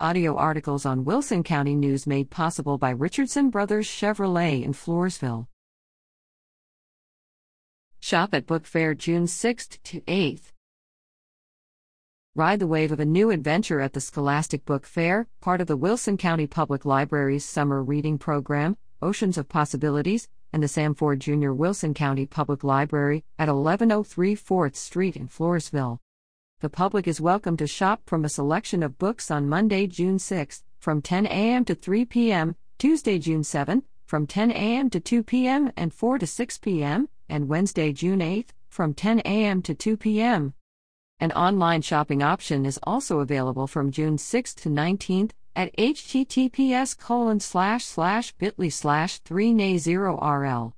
Audio articles on Wilson County News made possible by Richardson Brothers Chevrolet in Floresville. Shop at Book Fair June 6th to 8th. Ride the wave of a new adventure at the Scholastic Book Fair, part of the Wilson County Public Library's summer reading program, Oceans of Possibilities, and the Sam Fore Jr. Wilson County Public Library at 1103 4th Street in Floresville. The public is welcome to shop from a selection of books on Monday, June 6, from 10 a.m. to 3 p.m., Tuesday, June 7, from 10 a.m. to 2 p.m. and 4 to 6 p.m., and Wednesday, June 8, from 10 a.m. to 2 p.m. An online shopping option is also available from June 6 to 19 at https colon slash slash bit.ly slash 3na0rl.